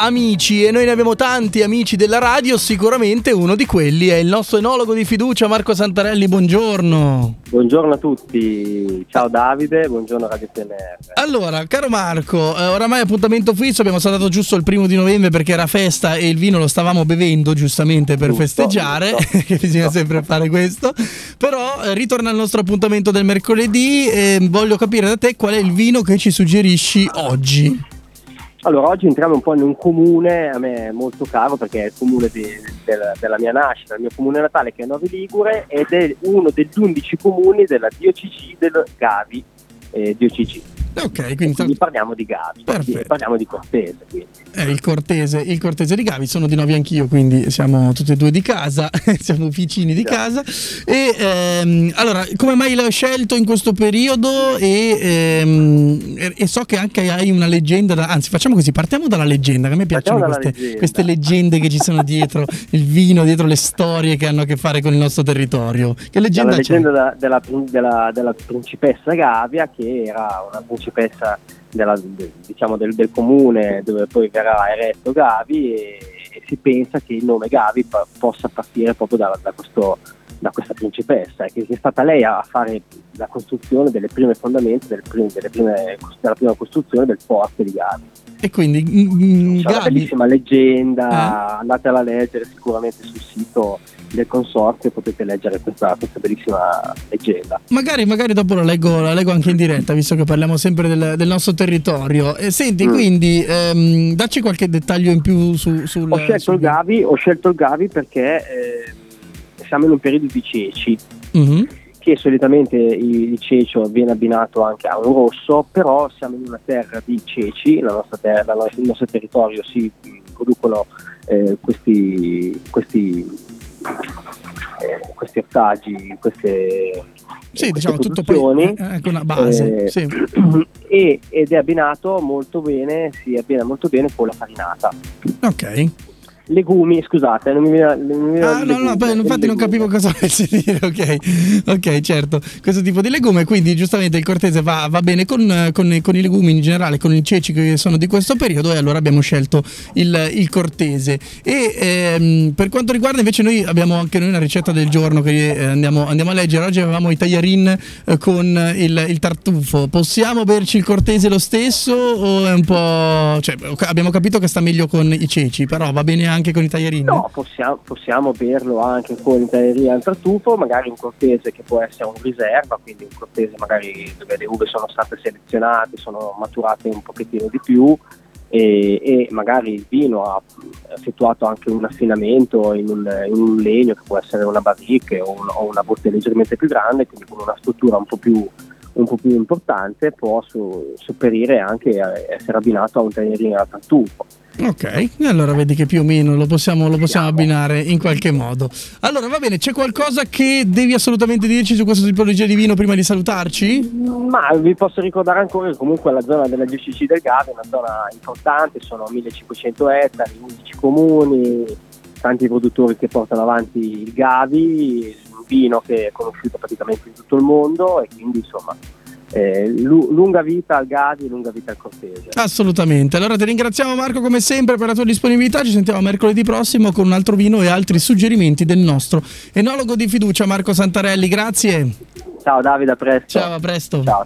amici e noi ne abbiamo tanti amici della radio, sicuramente uno di quelli è il nostro enologo di fiducia Marco Santarelli, buongiorno. Buongiorno a tutti, ciao Davide, buongiorno Radio PNR. Allora, caro Marco, eh, oramai appuntamento fisso, abbiamo saltato giusto il primo di novembre perché era festa e il vino lo stavamo bevendo giustamente per Giusto, festeggiare, che bisogna sempre fare questo, però eh, ritorna al nostro appuntamento del mercoledì e voglio capire da te qual è il vino che ci suggerisci oggi. Allora, oggi entriamo un po' in un comune a me molto caro perché è il comune di- del- della mia nascita, il mio comune natale che è Novi Ligure ed è uno degli 11 comuni della diocesi del Gavi, eh, diocesi. Ok, quindi Quindi parliamo di Gavi, sì, parliamo di Cortese. È il cortese, il cortese di Gavi, sono di Novi anch'io, quindi siamo tutti e due di casa, siamo vicini di casa. E ehm, allora, come mai l'hai scelto in questo periodo? E, ehm, e- e so che anche hai una leggenda, da- anzi facciamo così, partiamo dalla leggenda, che a me piacciono queste, leggenda. queste leggende che ci sono dietro il vino, dietro le storie che hanno a che fare con il nostro territorio. Che leggenda la leggenda da- della, della- della principessa Gavia che era una principessa della- de- diciamo del, del comune dove poi verrà eretto Gavi e, e si pensa che il nome Gavi po- possa partire proprio da, da questo- da questa principessa e che è stata lei a fare la costruzione delle prime fondamenta delle prime- delle prime- della prima costruzione del forte di Gavi. E quindi mm, C'è una Gavi, bellissima leggenda, Eh. andatela a leggere sicuramente sul sito del consorzio potete leggere questa, questa bellissima leggenda. Magari, magari dopo la leggo, la leggo anche in diretta, visto che parliamo sempre del, del nostro territorio. E senti, Mm. quindi, ehm, dacci qualche dettaglio in più su, sul Ho scelto, sul- il Gavi, ho scelto il Gavi perché eh, siamo in un periodo di ceci, Mhm. che solitamente il cecio viene abbinato anche a un rosso, però siamo in una terra di ceci, la nostra terra, la- il nostro territorio si producono eh, questi, questi, eh, questi ortaggi, queste, Sì, diciamo tutto poi è anche una base. Eh, sì. e- ed è abbinato molto bene, si abbina molto bene con la farinata. Ok. Legumi, scusate, non mi viene, non mi viene Ah, no, no, legumi, poi, infatti non legumi. capivo cosa volessi dire, ok, ok, certo, questo tipo di legume, quindi giustamente il cortese va, va bene con, con i- con i legumi in generale, con i ceci che sono di questo periodo e allora abbiamo scelto il, il cortese. E ehm, per quanto riguarda invece noi abbiamo anche noi una ricetta del giorno che eh, andiamo, andiamo a leggere, oggi avevamo i tagliarin eh, con il, il tartufo, possiamo berci il cortese lo stesso o è un po'... cioè abbiamo capito che sta meglio con i ceci, però va bene anche con i tagliarin? No, possiamo, possiamo berlo anche con interia al tartufo, magari un cortese che può essere un riserva, quindi un cortese magari dove le uve sono state selezionate, sono maturate un pochettino di più e, e magari il vino ha effettuato anche un affinamento in un, in un legno che può essere una barrique o, un- o una botte leggermente più grande, quindi con una struttura un po' più, un po' più importante può su- sopperire anche essere abbinato a un taglierino al tartufo. Ok, allora vedi che più o meno lo possiamo, lo possiamo abbinare in qualche modo. Allora va bene, c'è qualcosa che devi assolutamente dirci su questa tipologia di vino prima di salutarci? Ma vi posso ricordare ancora che comunque la zona della GCC del Gavi è una zona importante, sono 1500 ettari, 11 comuni, tanti produttori che portano avanti il Gavi, un vino che è conosciuto praticamente in tutto il mondo e quindi insomma eh, lu- lunga vita al Gavi lunga vita al Cortese. Assolutamente. Allora ti ringraziamo Marco come sempre per la tua disponibilità, ci sentiamo mercoledì prossimo con un altro vino e altri suggerimenti del nostro enologo di fiducia Marco Santarelli. Grazie. Ciao Davide, a presto. Ciao, a presto. Ciao.